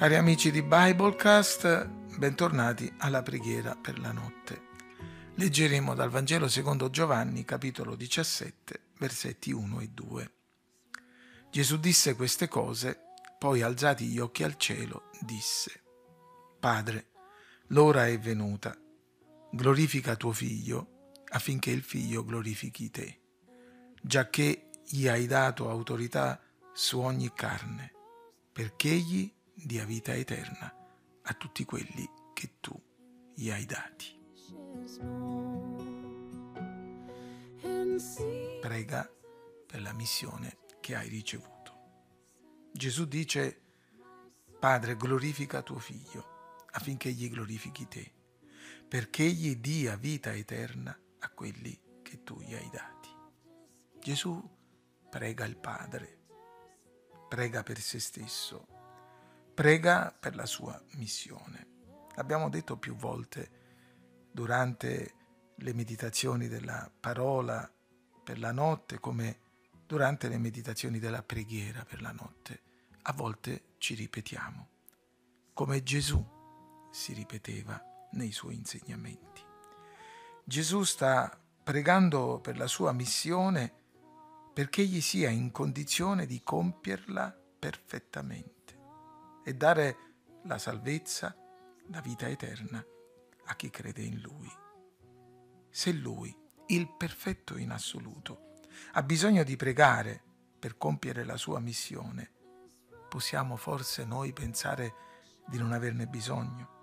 Cari amici di Biblecast, bentornati alla preghiera per la notte. Leggeremo dal Vangelo secondo Giovanni, capitolo 17, versetti 1 e 2. Gesù disse queste cose, poi alzati gli occhi al cielo, disse, Padre, l'ora è venuta, glorifica tuo figlio, affinché il figlio glorifichi te, giacché gli hai dato autorità su ogni carne, perché egli dia vita eterna a tutti quelli che tu gli hai dati. Prega per la missione che hai ricevuto. Gesù dice, Padre, glorifica tuo figlio affinché egli glorifichi te, perché egli dia vita eterna a quelli che tu gli hai dati. Gesù prega il Padre, prega per se stesso prega per la sua missione. L'abbiamo detto più volte durante le meditazioni della parola per la notte come durante le meditazioni della preghiera per la notte. A volte ci ripetiamo, come Gesù si ripeteva nei suoi insegnamenti. Gesù sta pregando per la sua missione perché egli sia in condizione di compierla perfettamente e dare la salvezza, la vita eterna a chi crede in Lui. Se Lui, il perfetto in assoluto, ha bisogno di pregare per compiere la sua missione, possiamo forse noi pensare di non averne bisogno?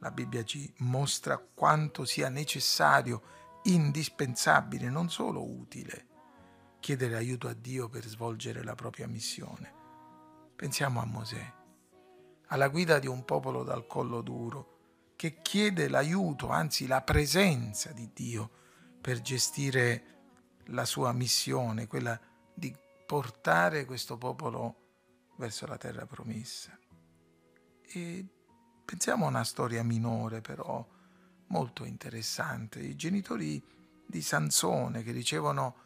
La Bibbia ci mostra quanto sia necessario, indispensabile, non solo utile, chiedere aiuto a Dio per svolgere la propria missione. Pensiamo a Mosè alla guida di un popolo dal collo duro, che chiede l'aiuto, anzi la presenza di Dio per gestire la sua missione, quella di portare questo popolo verso la terra promessa. E pensiamo a una storia minore, però molto interessante. I genitori di Sansone che ricevono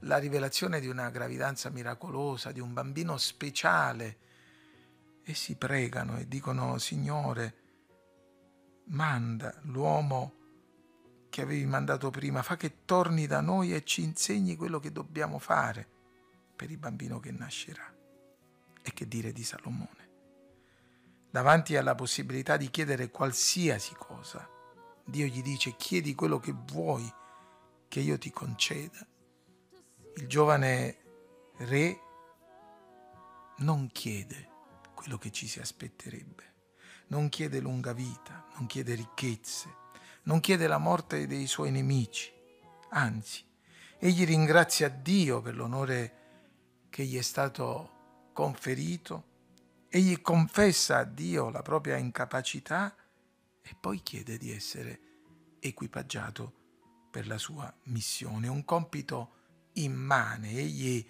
la rivelazione di una gravidanza miracolosa, di un bambino speciale, e si pregano e dicono Signore, manda l'uomo che avevi mandato prima, fa che torni da noi e ci insegni quello che dobbiamo fare per il bambino che nascerà. E che dire di Salomone? Davanti alla possibilità di chiedere qualsiasi cosa, Dio gli dice chiedi quello che vuoi che io ti conceda. Il giovane re non chiede quello che ci si aspetterebbe. Non chiede lunga vita, non chiede ricchezze, non chiede la morte dei suoi nemici. Anzi, egli ringrazia Dio per l'onore che gli è stato conferito, egli confessa a Dio la propria incapacità e poi chiede di essere equipaggiato per la sua missione, un compito immane. Egli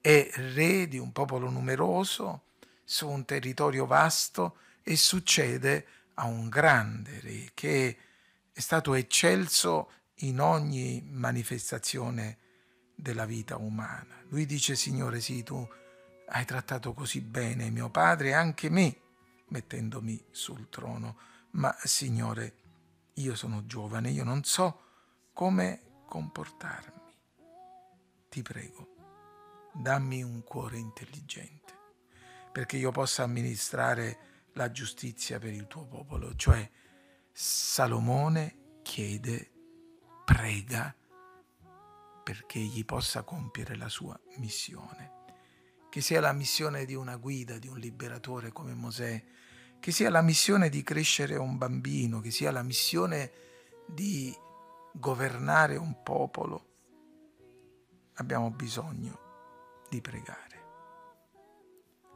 è re di un popolo numeroso, su un territorio vasto e succede a un grande re che è stato eccelso in ogni manifestazione della vita umana. Lui dice, Signore, sì, tu hai trattato così bene mio padre e anche me, mettendomi sul trono, ma Signore, io sono giovane, io non so come comportarmi. Ti prego, dammi un cuore intelligente perché io possa amministrare la giustizia per il tuo popolo. Cioè Salomone chiede, prega perché egli possa compiere la sua missione. Che sia la missione di una guida, di un liberatore come Mosè, che sia la missione di crescere un bambino, che sia la missione di governare un popolo. Abbiamo bisogno di pregare.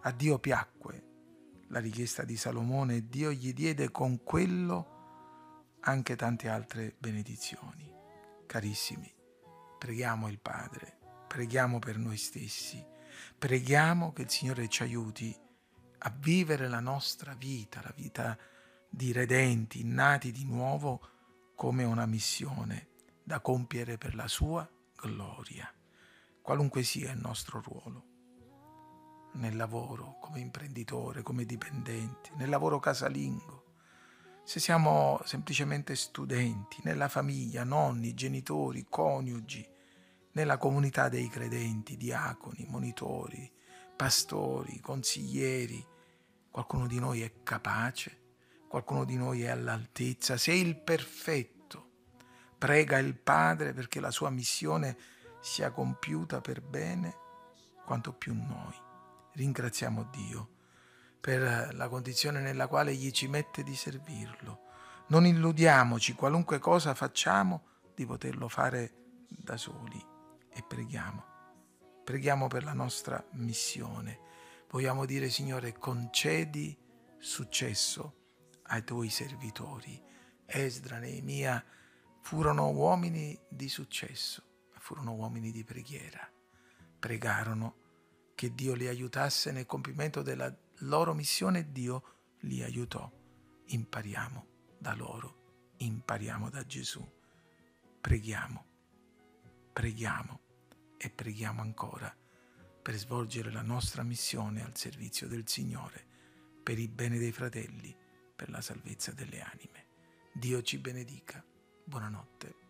A Dio piacque la richiesta di Salomone e Dio gli diede con quello anche tante altre benedizioni. Carissimi, preghiamo il Padre, preghiamo per noi stessi, preghiamo che il Signore ci aiuti a vivere la nostra vita, la vita di redenti, nati di nuovo, come una missione da compiere per la sua gloria, qualunque sia il nostro ruolo nel lavoro, come imprenditore, come dipendenti, nel lavoro casalingo, se siamo semplicemente studenti, nella famiglia, nonni, genitori, coniugi, nella comunità dei credenti, diaconi, monitori, pastori, consiglieri, qualcuno di noi è capace, qualcuno di noi è all'altezza, se il perfetto prega il Padre perché la sua missione sia compiuta per bene, quanto più noi. Ringraziamo Dio per la condizione nella quale Egli ci mette di servirlo. Non illudiamoci, qualunque cosa facciamo, di poterlo fare da soli e preghiamo. Preghiamo per la nostra missione. Vogliamo dire, Signore, concedi successo ai tuoi servitori. Esdra, Neemia furono uomini di successo, furono uomini di preghiera. Pregarono che Dio li aiutasse nel compimento della loro missione Dio li aiutò. Impariamo da loro, impariamo da Gesù. Preghiamo, preghiamo e preghiamo ancora per svolgere la nostra missione al servizio del Signore, per il bene dei fratelli, per la salvezza delle anime. Dio ci benedica. Buonanotte.